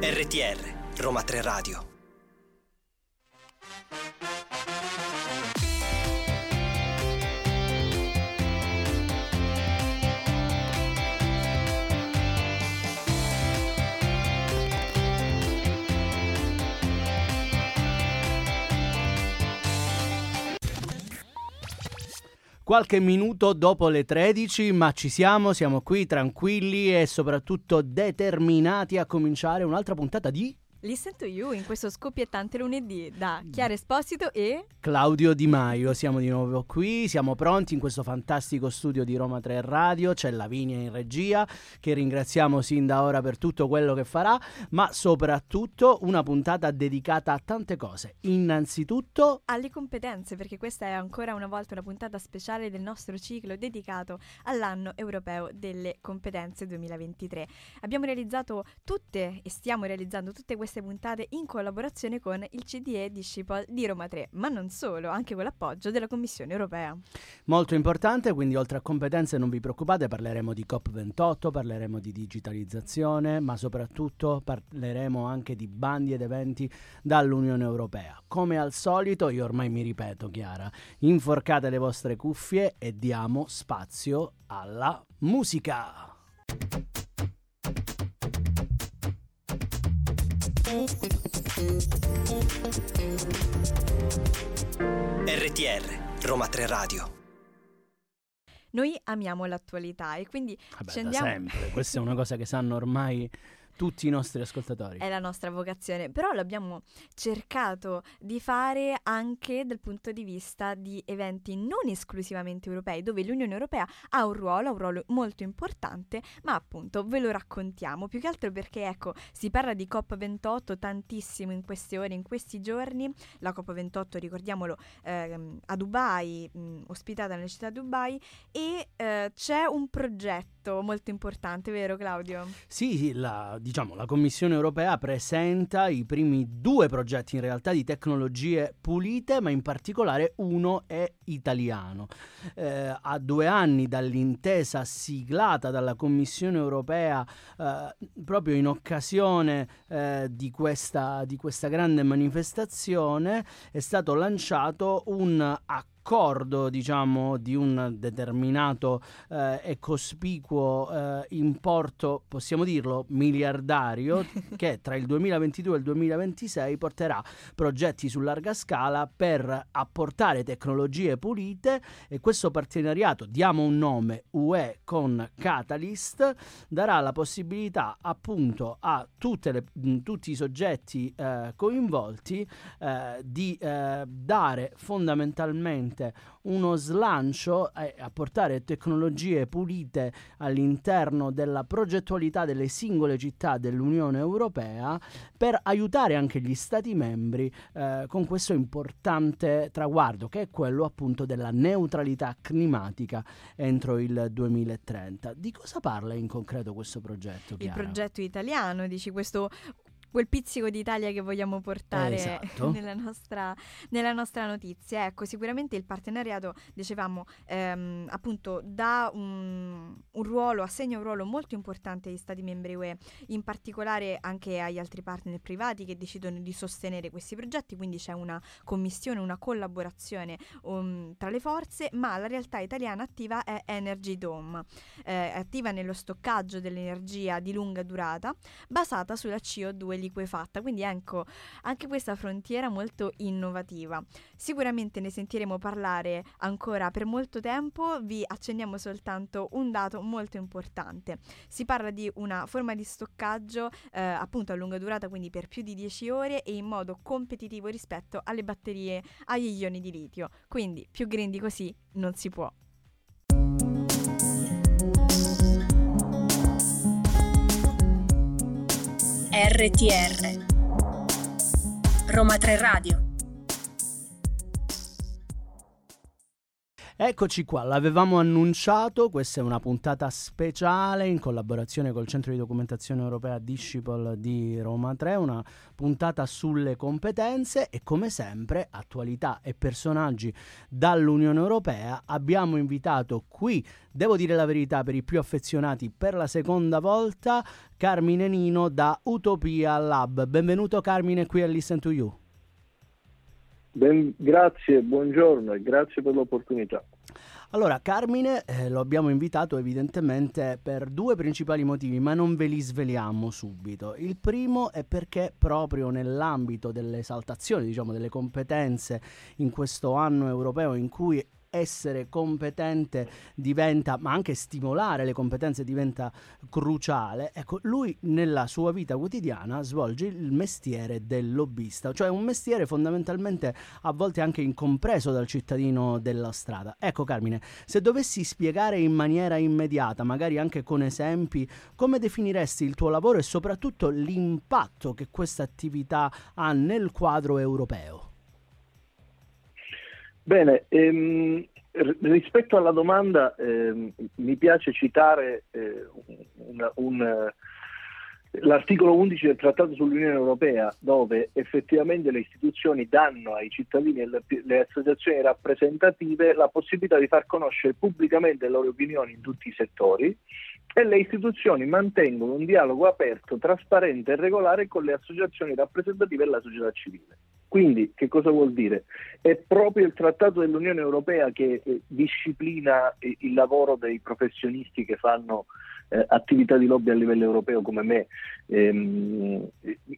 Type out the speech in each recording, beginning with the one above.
RTR Roma 3 Radio Qualche minuto dopo le 13, ma ci siamo, siamo qui tranquilli e soprattutto determinati a cominciare un'altra puntata di Listen to You in questo scoppiettante lunedì da Chiara Esposito e Claudio Di Maio. Siamo di nuovo qui, siamo pronti in questo fantastico studio di Roma 3 Radio. C'è Lavinia in regia, che ringraziamo sin da ora per tutto quello che farà, ma soprattutto una puntata dedicata a tante cose. Innanzitutto alle competenze, perché questa è ancora una volta una puntata speciale del nostro ciclo dedicato all'anno europeo delle competenze 2023. Abbiamo realizzato tutte e stiamo realizzando tutte queste queste puntate in collaborazione con il CDE Discipol di Roma 3, ma non solo, anche con l'appoggio della Commissione europea. Molto importante, quindi oltre a competenze non vi preoccupate, parleremo di COP28, parleremo di digitalizzazione, ma soprattutto parleremo anche di bandi ed eventi dall'Unione Europea. Come al solito, io ormai mi ripeto, Chiara, inforcate le vostre cuffie e diamo spazio alla musica. RTR Roma 3 Radio. Noi amiamo l'attualità e quindi Vabbè, ci andiamo... sempre, questa è una cosa che sanno ormai tutti i nostri ascoltatori. È la nostra vocazione, però l'abbiamo cercato di fare anche dal punto di vista di eventi non esclusivamente europei, dove l'Unione Europea ha un ruolo, un ruolo molto importante, ma appunto ve lo raccontiamo, più che altro perché ecco, si parla di COP28 tantissimo in queste ore, in questi giorni, la COP28 ricordiamolo ehm, a Dubai, mh, ospitata nella città di Dubai e eh, c'è un progetto molto importante, vero Claudio? Sì, la, diciamo, la Commissione europea presenta i primi due progetti in realtà di tecnologie pulite, ma in particolare uno è italiano. Eh, a due anni dall'intesa siglata dalla Commissione europea eh, proprio in occasione eh, di, questa, di questa grande manifestazione è stato lanciato un accordo accordo diciamo di un determinato eh, e cospicuo eh, importo possiamo dirlo miliardario che tra il 2022 e il 2026 porterà progetti su larga scala per apportare tecnologie pulite e questo partenariato diamo un nome UE con Catalyst darà la possibilità appunto a le, tutti i soggetti eh, coinvolti eh, di eh, dare fondamentalmente veramente uno slancio eh, a portare tecnologie pulite all'interno della progettualità delle singole città dell'Unione Europea per aiutare anche gli Stati membri eh, con questo importante traguardo che è quello appunto della neutralità climatica entro il 2030. Di cosa parla in concreto questo progetto? Chiara? Il progetto italiano, dici questo quel pizzico d'Italia che vogliamo portare esatto. nella, nostra, nella, nostra, notizia. Ecco, sicuramente il partenariato, dicevamo, ehm, appunto dà un, un, ruolo, assegna un ruolo molto importante agli Stati membri UE, in particolare anche agli altri partner privati che decidono di sostenere questi progetti, quindi c'è una commissione, una collaborazione um, tra le forze, ma la realtà italiana attiva è Energy Dome, eh, attiva nello stoccaggio dell'energia di lunga durata, basata sulla CO2 liquefatta, quindi ecco anche questa frontiera molto innovativa. Sicuramente ne sentiremo parlare ancora per molto tempo, vi accenniamo soltanto un dato molto importante. Si parla di una forma di stoccaggio eh, appunto a lunga durata, quindi per più di 10 ore e in modo competitivo rispetto alle batterie agli ioni di litio. Quindi più green di così non si può. RTR Roma 3 Radio Eccoci qua, l'avevamo annunciato, questa è una puntata speciale in collaborazione col Centro di Documentazione Europea Disciple di Roma 3, una puntata sulle competenze e come sempre attualità e personaggi dall'Unione Europea. Abbiamo invitato qui, devo dire la verità per i più affezionati, per la seconda volta Carmine Nino da Utopia Lab. Benvenuto Carmine qui a Listen to You. Ben, grazie, buongiorno e grazie per l'opportunità. Allora, Carmine eh, lo abbiamo invitato evidentemente per due principali motivi, ma non ve li sveliamo subito. Il primo è perché proprio nell'ambito dell'esaltazione, diciamo, delle competenze in questo anno europeo in cui essere competente diventa, ma anche stimolare le competenze diventa cruciale. Ecco, lui nella sua vita quotidiana svolge il mestiere del lobbista, cioè un mestiere fondamentalmente a volte anche incompreso dal cittadino della strada. Ecco Carmine, se dovessi spiegare in maniera immediata, magari anche con esempi, come definiresti il tuo lavoro e soprattutto l'impatto che questa attività ha nel quadro europeo? Bene, ehm, rispetto alla domanda ehm, mi piace citare eh, un, un, l'articolo 11 del Trattato sull'Unione Europea dove effettivamente le istituzioni danno ai cittadini e le, le associazioni rappresentative la possibilità di far conoscere pubblicamente le loro opinioni in tutti i settori e le istituzioni mantengono un dialogo aperto, trasparente e regolare con le associazioni rappresentative e la società civile. Quindi che cosa vuol dire? È proprio il Trattato dell'Unione Europea che eh, disciplina eh, il lavoro dei professionisti che fanno eh, attività di lobby a livello europeo come me, ehm,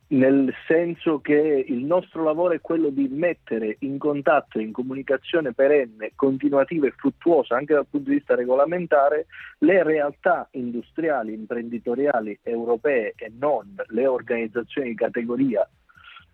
nel senso che il nostro lavoro è quello di mettere in contatto, in comunicazione perenne, continuativa e fruttuosa anche dal punto di vista regolamentare le realtà industriali, imprenditoriali europee e non, le organizzazioni di categoria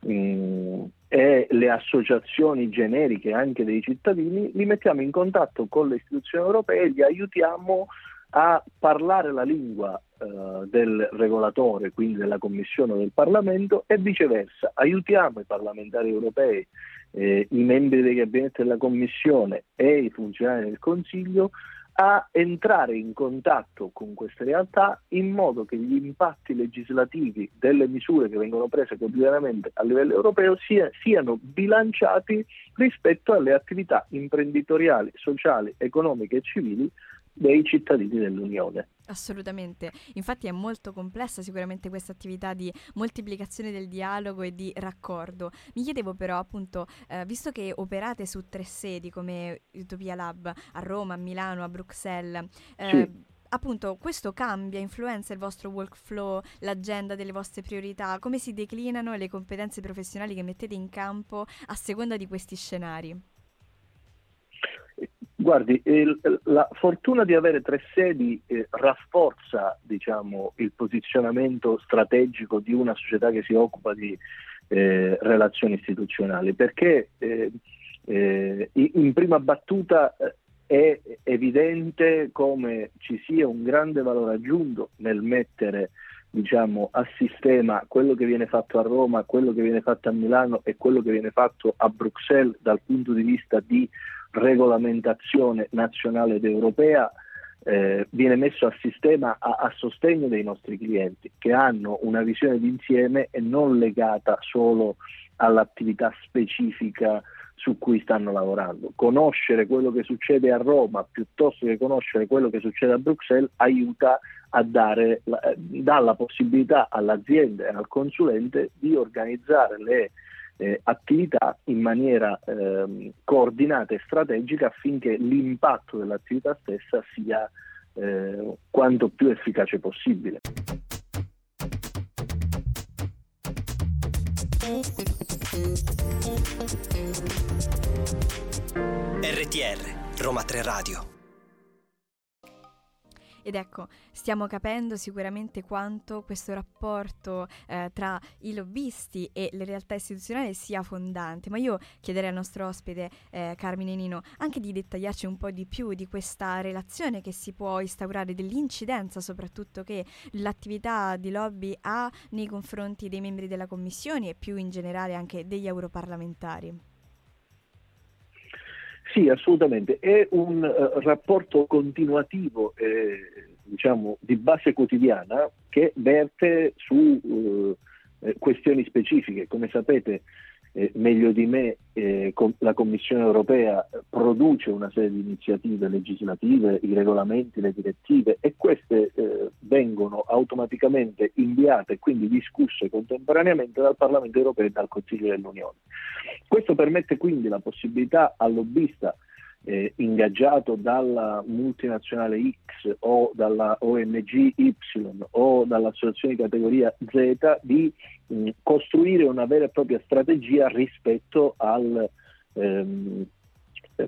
Mm, e le associazioni generiche anche dei cittadini, li mettiamo in contatto con le istituzioni europee e li aiutiamo a parlare la lingua eh, del regolatore, quindi della Commissione o del Parlamento e viceversa. Aiutiamo i parlamentari europei, eh, i membri dei gabinetti della Commissione e i funzionari del Consiglio a entrare in contatto con queste realtà in modo che gli impatti legislativi delle misure che vengono prese quotidianamente a livello europeo sia, siano bilanciati rispetto alle attività imprenditoriali, sociali, economiche e civili dei cittadini dell'Unione. Assolutamente, infatti è molto complessa sicuramente questa attività di moltiplicazione del dialogo e di raccordo. Mi chiedevo però appunto, eh, visto che operate su tre sedi come Utopia Lab a Roma, a Milano, a Bruxelles, eh, sì. Appunto, questo cambia, influenza il vostro workflow, l'agenda delle vostre priorità, come si declinano le competenze professionali che mettete in campo a seconda di questi scenari? Guardi, il, la fortuna di avere tre sedi eh, rafforza diciamo, il posizionamento strategico di una società che si occupa di eh, relazioni istituzionali, perché eh, eh in prima battuta eh, è evidente come ci sia un grande valore aggiunto nel mettere diciamo, a sistema quello che viene fatto a Roma, quello che viene fatto a Milano e quello che viene fatto a Bruxelles dal punto di vista di regolamentazione nazionale ed europea eh, viene messo a sistema a, a, sostegno dei nostri clienti che hanno una visione d'insieme e non legata solo all'attività specifica su cui stanno lavorando. Conoscere quello che succede a Roma piuttosto che conoscere quello che succede a Bruxelles aiuta a dare dà la possibilità all'azienda e al consulente di organizzare le eh, attività in maniera eh, coordinata e strategica affinché l'impatto dell'attività stessa sia eh, quanto più efficace possibile. RTR Roma 3 Radio ed ecco, stiamo capendo sicuramente quanto questo rapporto eh, tra i lobbisti e le realtà istituzionali sia fondante, ma io chiederei al nostro ospite eh, Carmine Nino anche di dettagliarci un po' di più di questa relazione che si può instaurare, dell'incidenza soprattutto che l'attività di lobby ha nei confronti dei membri della Commissione e più in generale anche degli europarlamentari. Sì, assolutamente. È un uh, rapporto continuativo, eh, diciamo, di base quotidiana che verte su uh, questioni specifiche. Come sapete, eh, meglio di me eh, com- la Commissione europea produce una serie di iniziative legislative, i regolamenti, le direttive e queste eh, vengono automaticamente inviate e quindi discusse contemporaneamente dal Parlamento europeo e dal Consiglio dell'Unione. Questo permette quindi la possibilità al lobbista eh, ingaggiato dalla multinazionale X o dalla ONG Y o dall'associazione di categoria Z di mh, costruire una vera e propria strategia rispetto al ehm,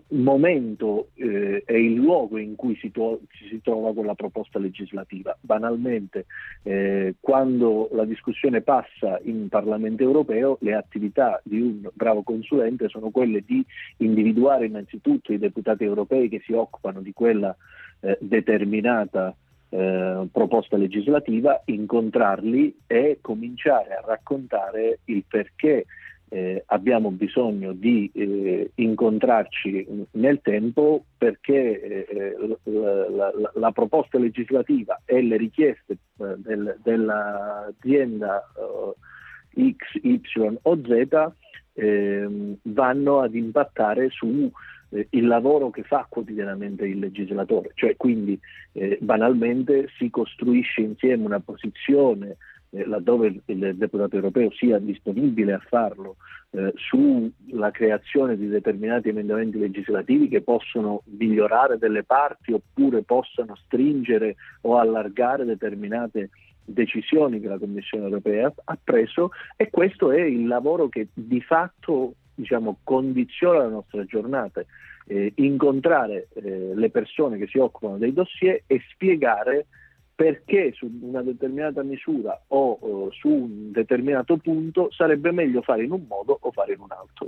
momento eh, e il luogo in cui si, to- si, trova quella proposta legislativa. Banalmente, eh, quando la discussione passa in Parlamento europeo, le attività di un bravo consulente sono quelle di individuare innanzitutto i deputati europei che si occupano di quella eh, determinata eh, proposta legislativa, incontrarli e cominciare a raccontare il perché eh, abbiamo bisogno di eh, incontrarci nel tempo perché eh, la, la, la, proposta legislativa e le richieste eh, del, dell'azienda eh, X, Y o Z ehm, vanno ad impattare su eh, il lavoro che fa quotidianamente il legislatore, cioè quindi banalmente si costruisce insieme una posizione eh, laddove il deputato europeo sia disponibile a farlo, eh, sulla creazione di determinati emendamenti legislativi che possono migliorare delle parti oppure possano stringere o allargare determinate decisioni che la Commissione europea ha preso e questo è il lavoro che di fatto diciamo, condiziona la nostra giornata. Eh, incontrare eh, le persone che si occupano dei dossier e spiegare perché su una determinata misura o uh, su un determinato punto sarebbe meglio fare in un modo o fare in un altro.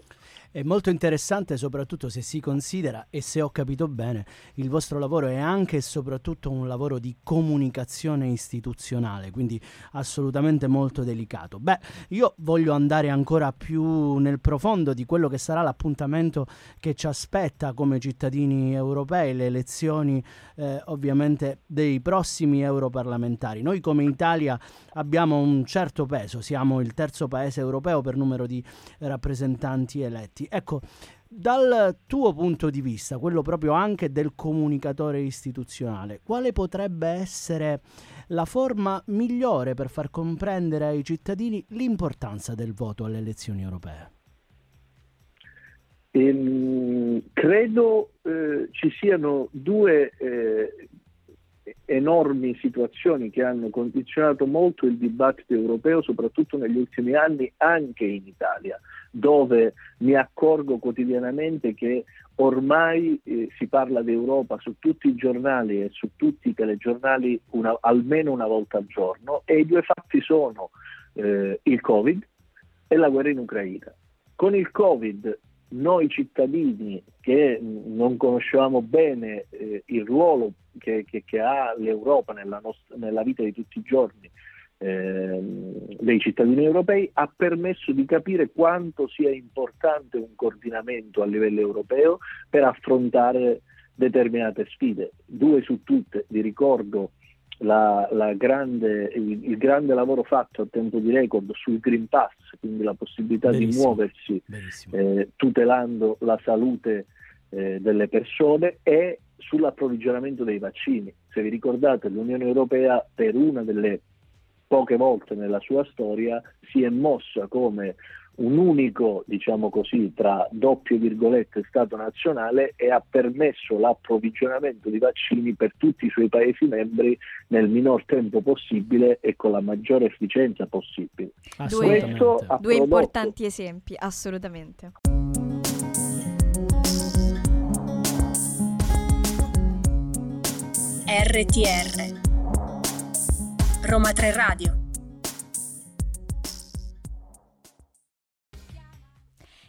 È molto interessante soprattutto se si considera, e se ho capito bene, il vostro lavoro è anche e soprattutto un lavoro di comunicazione istituzionale, quindi assolutamente molto delicato. Beh, io voglio andare ancora più nel profondo di quello che sarà l'appuntamento che ci aspetta come cittadini europei, le elezioni eh, ovviamente dei prossimi europarlamentari. Noi come Italia abbiamo un certo peso, siamo il terzo paese europeo per numero di rappresentanti eletti. Ecco, dal tuo punto di vista, quello proprio anche del comunicatore istituzionale, quale potrebbe essere la forma migliore per far comprendere ai cittadini l'importanza del voto alle elezioni europee? Ehm, credo eh, ci siano due eh, enormi situazioni che hanno condizionato molto il dibattito europeo, soprattutto negli ultimi anni, anche in Italia, dove mi accorgo quotidianamente che ormai eh, si parla d'Europa su tutti i giornali e su tutti i telegiornali una, almeno una volta al giorno e i due fatti sono eh, il Covid e la guerra in Ucraina. Con il Covid noi cittadini che non conoscevamo bene eh, il ruolo che, che, che, ha l'Europa nella, nostra, nella, vita di tutti i giorni eh, dei cittadini europei ha permesso di capire quanto sia importante un coordinamento a livello europeo per affrontare determinate sfide. Due su tutte, vi ricordo la, la grande, il, il, grande lavoro fatto a tempo di record sul Green Pass, quindi la possibilità Benissimo. di muoversi eh, tutelando la salute eh, delle persone e sull'approvvigionamento dei vaccini. Se vi ricordate, l'Unione Europea per una delle poche volte nella sua storia si è mossa come un unico, diciamo così, tra doppio virgolette Stato nazionale e ha permesso l'approvvigionamento di vaccini per tutti i suoi Paesi membri nel minor tempo possibile e con la maggiore efficienza possibile. Due, due importanti esempi, assolutamente. RTR Roma 3 Radio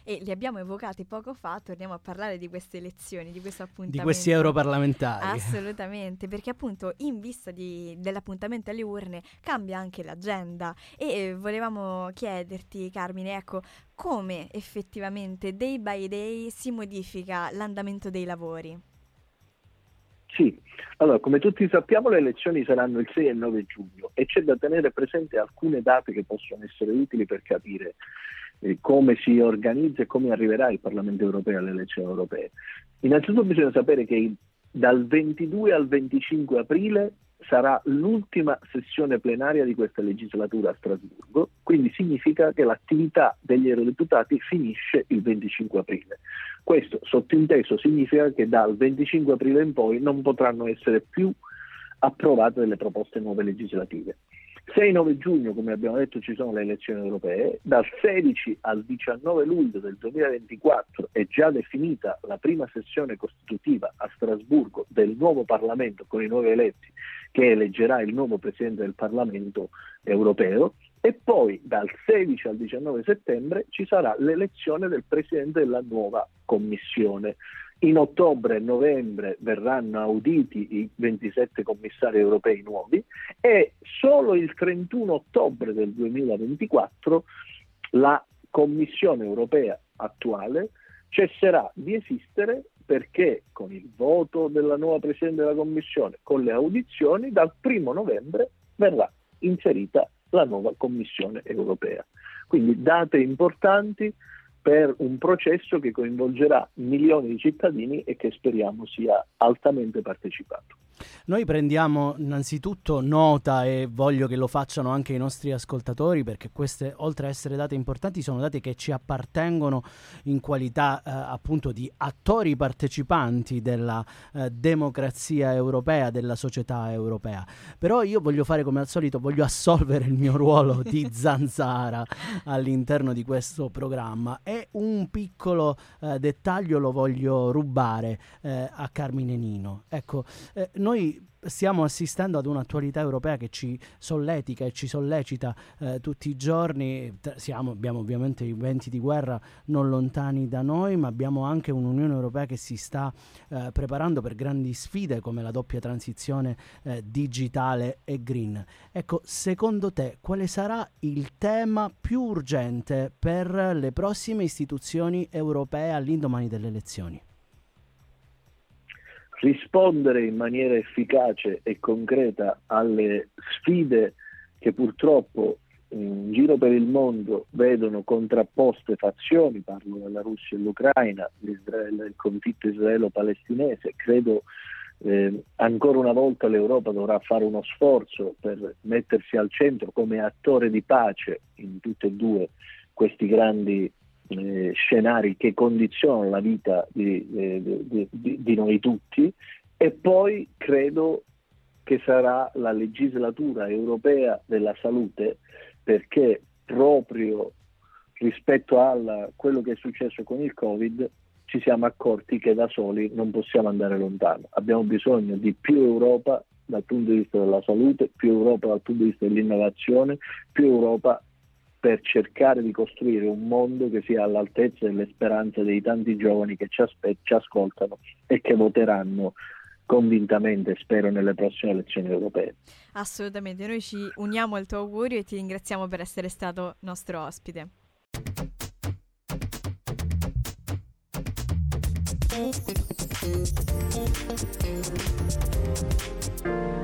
e li abbiamo evocati poco fa, torniamo a parlare di queste elezioni, di questo appuntamento. Di questi europarlamentari. Assolutamente, perché appunto in vista di, dell'appuntamento alle urne cambia anche l'agenda e eh, volevamo chiederti Carmine, ecco, come effettivamente day by day si modifica l'andamento dei lavori? Sì, allora come tutti sappiamo le elezioni saranno il 6 e il 9 giugno e c'è da tenere presente alcune date che possono essere utili per capire eh, come si organizza e come arriverà il Parlamento europeo alle elezioni europee. Innanzitutto bisogna sapere che dal 22 al 25 aprile sarà l'ultima sessione plenaria di questa legislatura a Strasburgo, quindi significa che l'attività degli eurodeputati finisce il 25 aprile. Questo sottinteso significa che dal 25 aprile in poi non potranno essere più approvate delle proposte nuove legislative. 6-9 giugno, come abbiamo detto, ci sono le elezioni europee, dal 16 al 19 luglio del 2024 è già definita la prima sessione costitutiva a Strasburgo del nuovo Parlamento con i nuovi eletti che eleggerà il nuovo Presidente del Parlamento europeo e poi dal 16 al 19 settembre ci sarà l'elezione del Presidente della nuova Commissione. In ottobre e novembre verranno auditi i 27 commissari europei nuovi e solo il 31 ottobre del 2024 la Commissione europea attuale cesserà di esistere perché con il voto della nuova Presidente della Commissione, con le audizioni, dal 1 novembre verrà inserita la nuova Commissione europea. Quindi date importanti per un processo che coinvolgerà milioni di cittadini e che speriamo sia altamente partecipato. Noi prendiamo innanzitutto nota e voglio che lo facciano anche i nostri ascoltatori perché queste, oltre a essere date importanti, sono date che ci appartengono in qualità eh, appunto di attori partecipanti della eh, democrazia europea, della società europea. Però io voglio fare come al solito, voglio assolvere il mio ruolo di zanzara all'interno di questo programma e un piccolo eh, dettaglio lo voglio rubare eh, a Carmine Nino. Ecco, eh, noi stiamo assistendo ad un'attualità europea che ci solletica e ci sollecita eh, tutti i giorni. Siamo, abbiamo ovviamente i venti di guerra non lontani da noi, ma abbiamo anche un'Unione Europea che si sta eh, preparando per grandi sfide come la doppia transizione eh, digitale e green. Ecco, secondo te quale sarà il tema più urgente per le prossime istituzioni europee all'indomani delle elezioni? Rispondere in maniera efficace e concreta alle sfide che purtroppo in giro per il mondo vedono contrapposte fazioni, parlo della Russia e dell'Ucraina, il conflitto israelo-palestinese, credo eh, ancora una volta l'Europa dovrà fare uno sforzo per mettersi al centro come attore di pace in tutti e due questi grandi eh, scenari che condizionano la vita di, eh, di, di, di noi tutti e poi credo che sarà la legislatura europea della salute perché proprio rispetto a quello che è successo con il Covid ci siamo accorti che da soli non possiamo andare lontano. Abbiamo bisogno di più Europa dal punto di vista della salute, più Europa dal punto di vista dell'innovazione, più Europa per cercare di costruire un mondo che sia all'altezza delle speranze dei tanti giovani che ci, aspe- ci ascoltano e che voteranno convintamente, spero, nelle prossime elezioni europee. Assolutamente, noi ci uniamo al tuo augurio e ti ringraziamo per essere stato nostro ospite.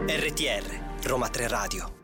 RTR Roma 3 Radio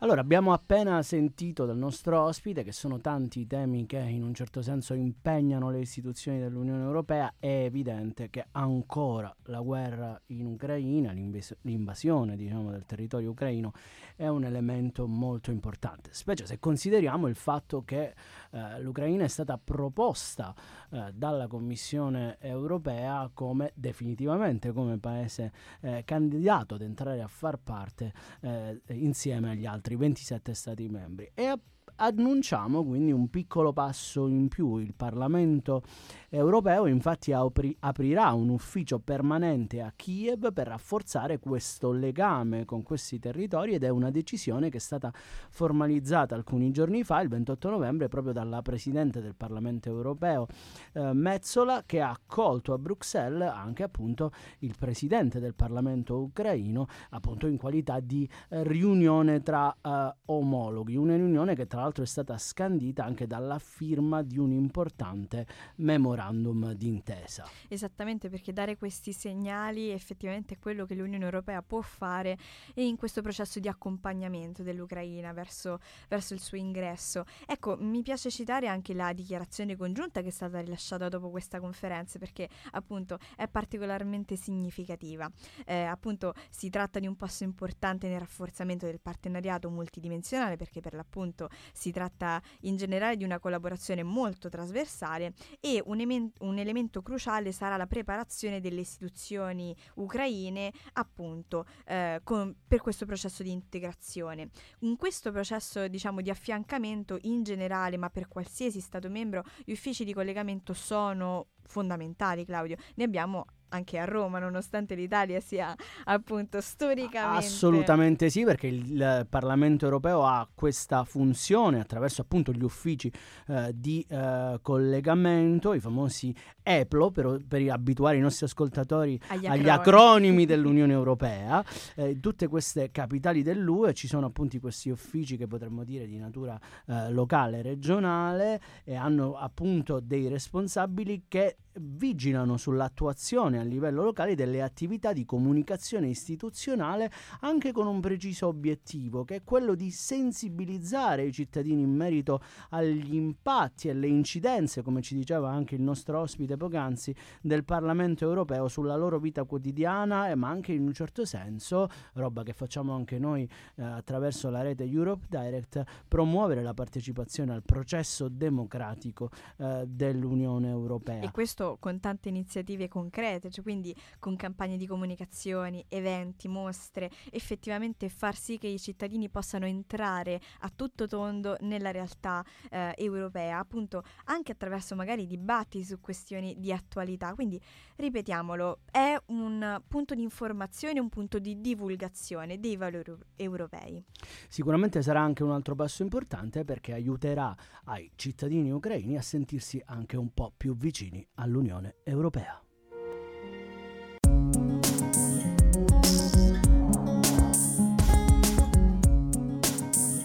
allora, abbiamo appena sentito dal nostro ospite che sono tanti i temi che in un certo senso impegnano le istituzioni dell'Unione Europea. È evidente che ancora la guerra in Ucraina, l'invas- l'invasione diciamo, del territorio ucraino, è un elemento molto importante, specie se consideriamo il fatto che eh, l'Ucraina è stata proposta eh, dalla Commissione Europea come definitivamente come paese eh, candidato ad entrare a far parte eh, insieme agli altri altri 27 Stati membri. E annunciamo quindi un piccolo passo in più. Il Parlamento europeo infatti apri- aprirà un ufficio permanente a Kiev per rafforzare questo legame con questi territori ed è una decisione che è stata formalizzata alcuni giorni fa, il 28 novembre, proprio dalla Presidente del Parlamento europeo eh, Metzola che ha accolto a Bruxelles anche appunto il Presidente del Parlamento ucraino appunto in qualità di eh, riunione tra eh, omologhi, una riunione che tra l'altro è stata scandita anche dalla firma di un importante memorandum d'intesa. Esattamente perché dare questi segnali effettivamente è quello che l'Unione Europea può fare in questo processo di accompagnamento dell'Ucraina verso, verso il suo ingresso. Ecco, mi piace citare anche la dichiarazione congiunta che è stata rilasciata dopo questa conferenza perché appunto è particolarmente significativa. Eh, appunto si tratta di un passo importante nel rafforzamento del partenariato multidimensionale perché per l'appunto si tratta in generale di una collaborazione molto trasversale e un un elemento cruciale sarà la preparazione delle istituzioni ucraine appunto eh, con, per questo processo di integrazione. In questo processo diciamo di affiancamento in generale, ma per qualsiasi Stato membro, gli uffici di collegamento sono fondamentali, Claudio. Ne abbiamo anche a Roma, nonostante l'Italia sia appunto storicamente. Assolutamente sì, perché il Parlamento europeo ha questa funzione attraverso appunto gli uffici eh, di eh, collegamento, i famosi EPLO, per, per, abituare i nostri ascoltatori agli, agli acronimi dell'Unione Europea. Eh, tutte queste capitali dell'UE ci sono appunto questi uffici che potremmo dire di natura eh, locale, regionale e hanno appunto dei responsabili che vigilano sull'attuazione a livello locale delle attività di comunicazione istituzionale anche con un preciso obiettivo che è quello di sensibilizzare i cittadini in merito agli impatti e alle incidenze, come ci diceva anche il nostro ospite poc'anzi, del Parlamento europeo sulla loro vita quotidiana, eh, ma anche in un certo senso, roba che facciamo anche noi eh, attraverso la rete Europe Direct, promuovere la partecipazione al processo democratico eh, dell'Unione Europea. E questo con tante iniziative concrete, cioè quindi con campagne di comunicazioni, eventi, mostre, effettivamente far sì che i cittadini possano entrare a tutto tondo nella realtà eh, europea, appunto anche attraverso magari dibattiti su questioni di attualità. Quindi ripetiamolo, è un punto di informazione, un punto di divulgazione dei valori europei. Sicuramente sarà anche un altro passo importante perché aiuterà ai cittadini ucraini a sentirsi anche un po' più vicini all'Unione dell'Unione Europea.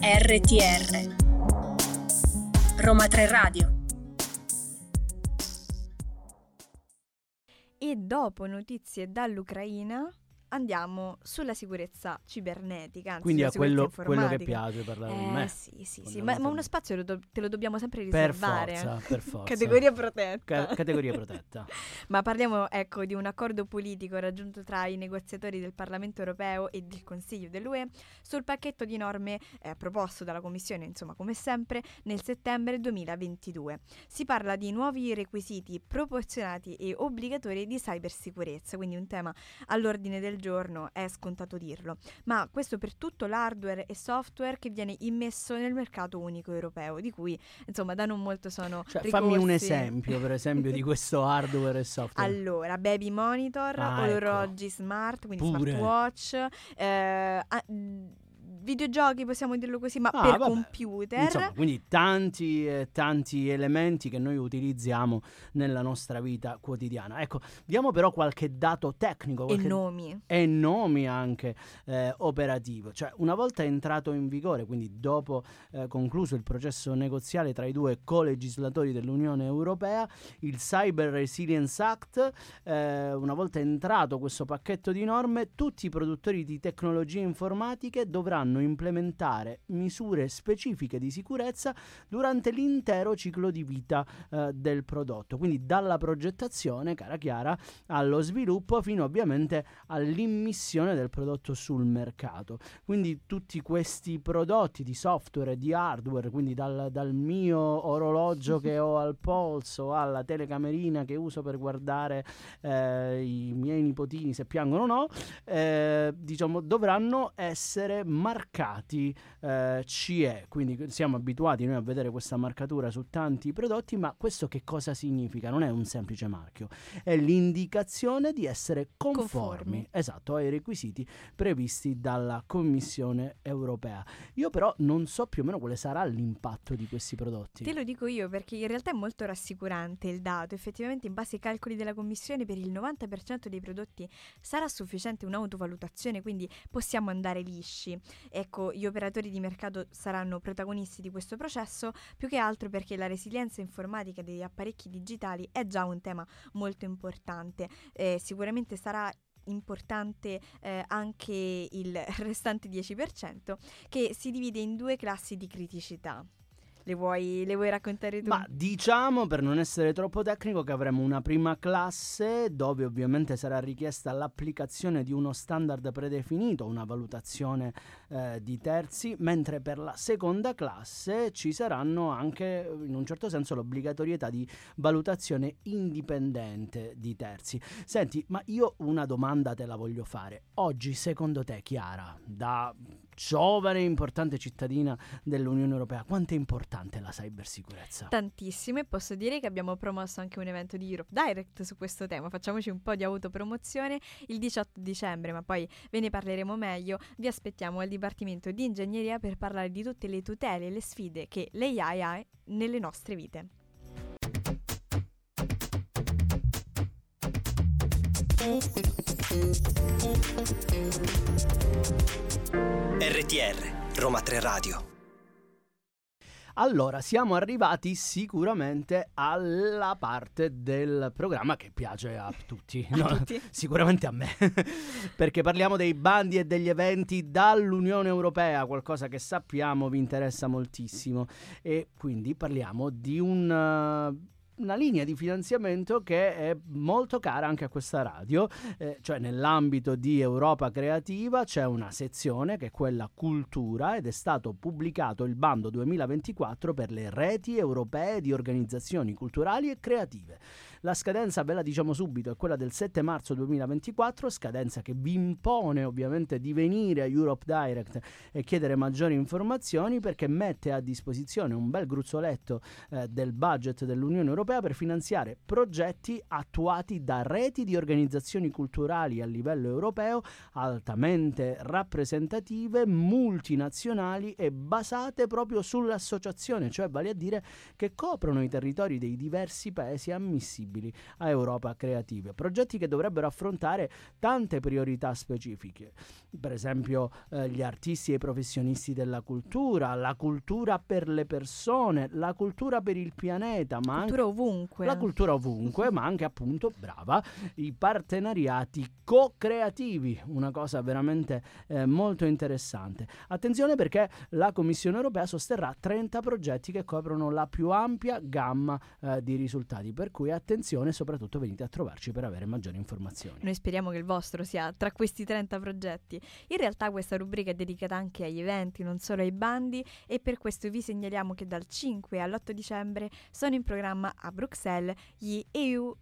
RTR Roma 3 Radio E dopo notizie dall'Ucraina andiamo sulla sicurezza cibernetica. Quindi a quello, quello, che piace parlare eh, di me. Sì, sì, sì, ma, ma, uno spazio do- te lo dobbiamo sempre riservare. Per forza, per forza. categoria protetta. Ca- categoria protetta. ma parliamo, ecco, di un accordo politico raggiunto tra i negoziatori del Parlamento europeo e del Consiglio dell'UE sul pacchetto di norme eh, proposto dalla Commissione, insomma, come sempre, nel settembre 2022. Si parla di nuovi requisiti proporzionati e obbligatori di cybersicurezza, quindi un tema all'ordine del giorno, è scontato dirlo, ma questo per tutto l'hardware e software che viene immesso nel mercato unico europeo, di cui insomma da non molto sono cioè, ricorsi. Fammi un esempio, per esempio, di questo hardware e software. Allora, baby monitor, ah, ecco. orologi ecco. smart, quindi Pure. smartwatch, eh, a, videogiochi, possiamo dirlo così, ma ah, per vabbè. computer. Insomma, quindi tanti, eh, tanti elementi che noi utilizziamo nella nostra vita quotidiana. Ecco, diamo però qualche dato tecnico. Qualche... E nomi. E nomi anche eh, operativo. Cioè, una volta entrato in vigore, quindi dopo eh, concluso il processo negoziale tra i due co-legislatori dell'Unione Europea, il Cyber Resilience Act, eh, una volta entrato questo pacchetto di norme, tutti i produttori di tecnologie informatiche dovranno dovranno implementare misure specifiche di sicurezza durante l'intero ciclo di vita eh, del prodotto, quindi dalla progettazione, cara Chiara, allo sviluppo fino ovviamente all'immissione del prodotto sul mercato. Quindi tutti questi prodotti di software e di hardware, quindi dal, dal mio orologio che ho al polso alla telecamerina che uso per guardare eh, i miei nipotini se piangono o no, eh, diciamo dovranno essere marcati marcati eh, CE, quindi siamo abituati noi a vedere questa marcatura su tanti prodotti, ma questo che cosa significa? Non è un semplice marchio, è l'indicazione di essere conformi, conformi. Esatto, ai requisiti previsti dalla Commissione europea. Io però non so più o meno quale sarà l'impatto di questi prodotti. Te lo dico io perché in realtà è molto rassicurante il dato, effettivamente in base ai calcoli della Commissione per il 90% dei prodotti sarà sufficiente un'autovalutazione, quindi possiamo andare lisci. Ecco, gli operatori di mercato saranno protagonisti di questo processo, più che altro perché la resilienza informatica degli apparecchi digitali è già un tema molto importante. Eh, sicuramente sarà importante eh, anche il restante 10% che si divide in due classi di criticità. Le vuoi, le vuoi, raccontare tu? Ma diciamo, per non essere troppo tecnico, che avremo una prima classe dove ovviamente sarà richiesta l'applicazione di uno standard predefinito, una valutazione eh, di terzi, mentre per la seconda classe ci saranno anche, in un certo senso, l'obbligatorietà di valutazione indipendente di terzi. Senti, ma io una domanda te la voglio fare. Oggi, secondo te, Chiara, da giovane e importante cittadina dell'Unione Europea. Quanto è importante la cybersicurezza? Tantissimo e posso dire che abbiamo promosso anche un evento di Europe Direct su questo tema. Facciamoci un po' di autopromozione il 18 dicembre, ma poi ve ne parleremo meglio. Vi aspettiamo al Dipartimento di Ingegneria per parlare di tutte le tutele e le sfide che l'AI ha nelle nostre vite. RTR Roma 3 Radio allora, siamo arrivati sicuramente alla parte del programma che piace a tutti, no? a tutti? sicuramente a me, perché parliamo dei bandi e degli eventi dall'Unione Europea, qualcosa che sappiamo vi interessa moltissimo e quindi parliamo di un una linea di finanziamento che è molto cara anche a questa radio, eh, cioè nell'ambito di Europa Creativa c'è una sezione che è quella cultura ed è stato pubblicato il bando 2024 per le reti europee di organizzazioni culturali e creative. La scadenza, ve la diciamo subito, è quella del 7 marzo 2024, scadenza che vi impone ovviamente di venire a Europe Direct e chiedere maggiori informazioni perché mette a disposizione un bel gruzzoletto eh, del budget dell'Unione Europea per finanziare progetti attuati da reti di organizzazioni culturali a livello europeo altamente rappresentative, multinazionali e basate proprio sull'associazione, cioè vale a dire che coprono i territori dei diversi paesi ammissibili disponibili a Europa Creative. Progetti che dovrebbero affrontare tante priorità specifiche, per esempio eh, gli artisti e i professionisti della cultura, la cultura per le persone, la cultura per il pianeta, ma cultura anche ovunque. la cultura ovunque, ma anche appunto, brava, i partenariati co-creativi, una cosa veramente eh, molto interessante. Attenzione perché la Commissione europea sosterrà 30 progetti che coprono la più ampia gamma eh, di risultati, per cui attenzione attenzione e soprattutto venite a trovarci per avere maggiori informazioni. Noi speriamo che il vostro sia tra questi 30 progetti. In realtà questa rubrica è dedicata anche agli eventi, non solo ai bandi e per questo vi segnaliamo che dal 5 all'8 dicembre sono in programma a Bruxelles gli EU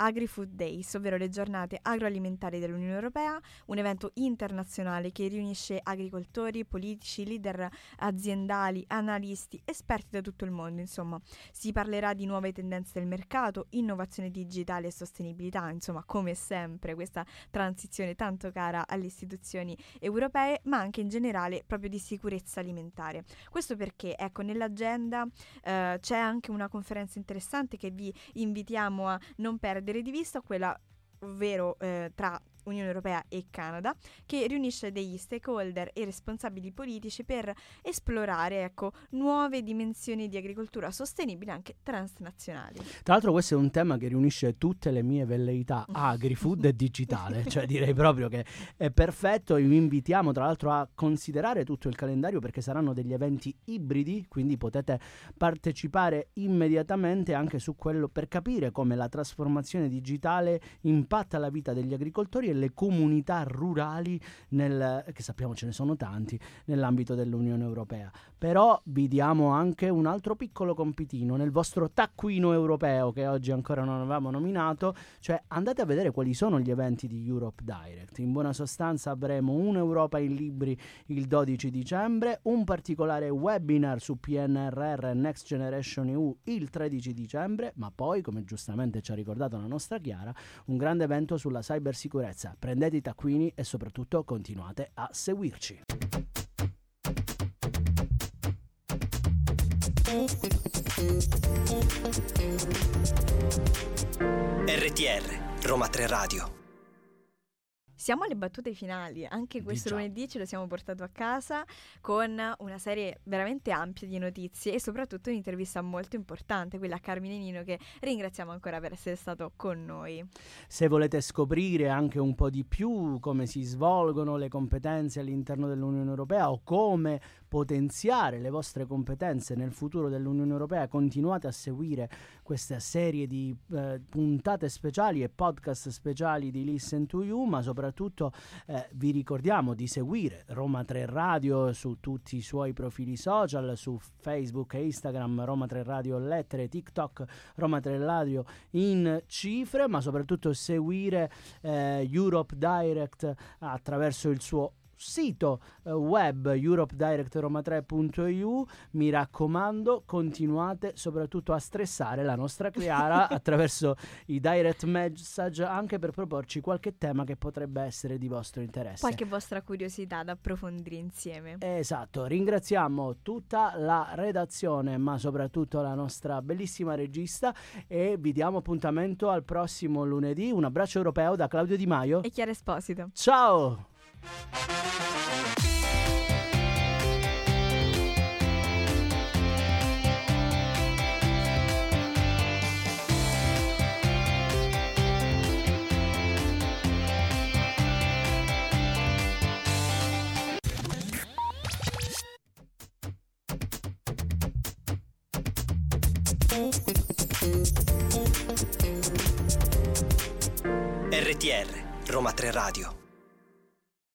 AgriFood Days, ovvero le giornate agroalimentari dell'Unione Europea, un evento internazionale che riunisce agricoltori, politici, leader aziendali, analisti, esperti da tutto il mondo, insomma. Si parlerà di nuove tendenze del mercato, innovazione digitale e sostenibilità, insomma, come sempre questa transizione tanto cara alle istituzioni europee, ma anche in generale proprio di sicurezza alimentare. Questo perché, ecco, nell'agenda eh, c'è anche una conferenza interessante che vi invitiamo a non perdere perdere di vista quella ovvero eh, tra Unione Europea e Canada, che riunisce degli stakeholder e responsabili politici per esplorare ecco, nuove dimensioni di agricoltura sostenibile anche transnazionali. Tra l'altro questo è un tema che riunisce tutte le mie velleità agri-food e digitale, cioè direi proprio che è perfetto e vi invitiamo tra l'altro a considerare tutto il calendario perché saranno degli eventi ibridi, quindi potete partecipare immediatamente anche su quello per capire come la trasformazione digitale impatta la vita degli agricoltori e le comunità rurali, nel, che sappiamo ce ne sono tanti, nell'ambito dell'Unione Europea. Però vi diamo anche un altro piccolo compitino nel vostro taccuino europeo che oggi ancora non avevamo nominato, cioè andate a vedere quali sono gli eventi di Europe Direct. In buona sostanza avremo un'Europa in libri il 12 dicembre, un particolare webinar su PNRR Next Generation EU il 13 dicembre, ma poi, come giustamente ci ha ricordato la nostra Chiara, un grande evento sulla cybersicurezza. Prendete i taccuini e soprattutto continuate a seguirci. RTR Roma 3 Radio siamo alle battute finali, anche questo lunedì ce lo siamo portato a casa con una serie veramente ampia di notizie e soprattutto un'intervista molto importante, quella a Carmine Nino che ringraziamo ancora per essere stato con noi. Se volete scoprire anche un po' di più come si svolgono le competenze all'interno dell'Unione Europea o come potenziare le vostre competenze nel futuro dell'Unione Europea, continuate a seguire questa serie di eh, puntate speciali e podcast speciali di Listen to You, ma soprattutto eh, vi ricordiamo di seguire Roma 3 Radio su tutti i suoi profili social, su Facebook e Instagram Roma 3 Radio lettere, TikTok Roma 3 Radio in cifre, ma soprattutto seguire eh, Europe Direct attraverso il suo sito eh, web europedirectroma3.eu. Mi raccomando, continuate soprattutto a stressare la nostra Chiara attraverso i direct message anche per proporci qualche tema che potrebbe essere di vostro interesse. Qualche vostra curiosità da approfondire insieme. Esatto, ringraziamo tutta la redazione, ma soprattutto la nostra bellissima regista e vi diamo appuntamento al prossimo lunedì. Un abbraccio europeo da Claudio Di Maio e Chiara Esposito. Ciao! RTR Roma 3 Radio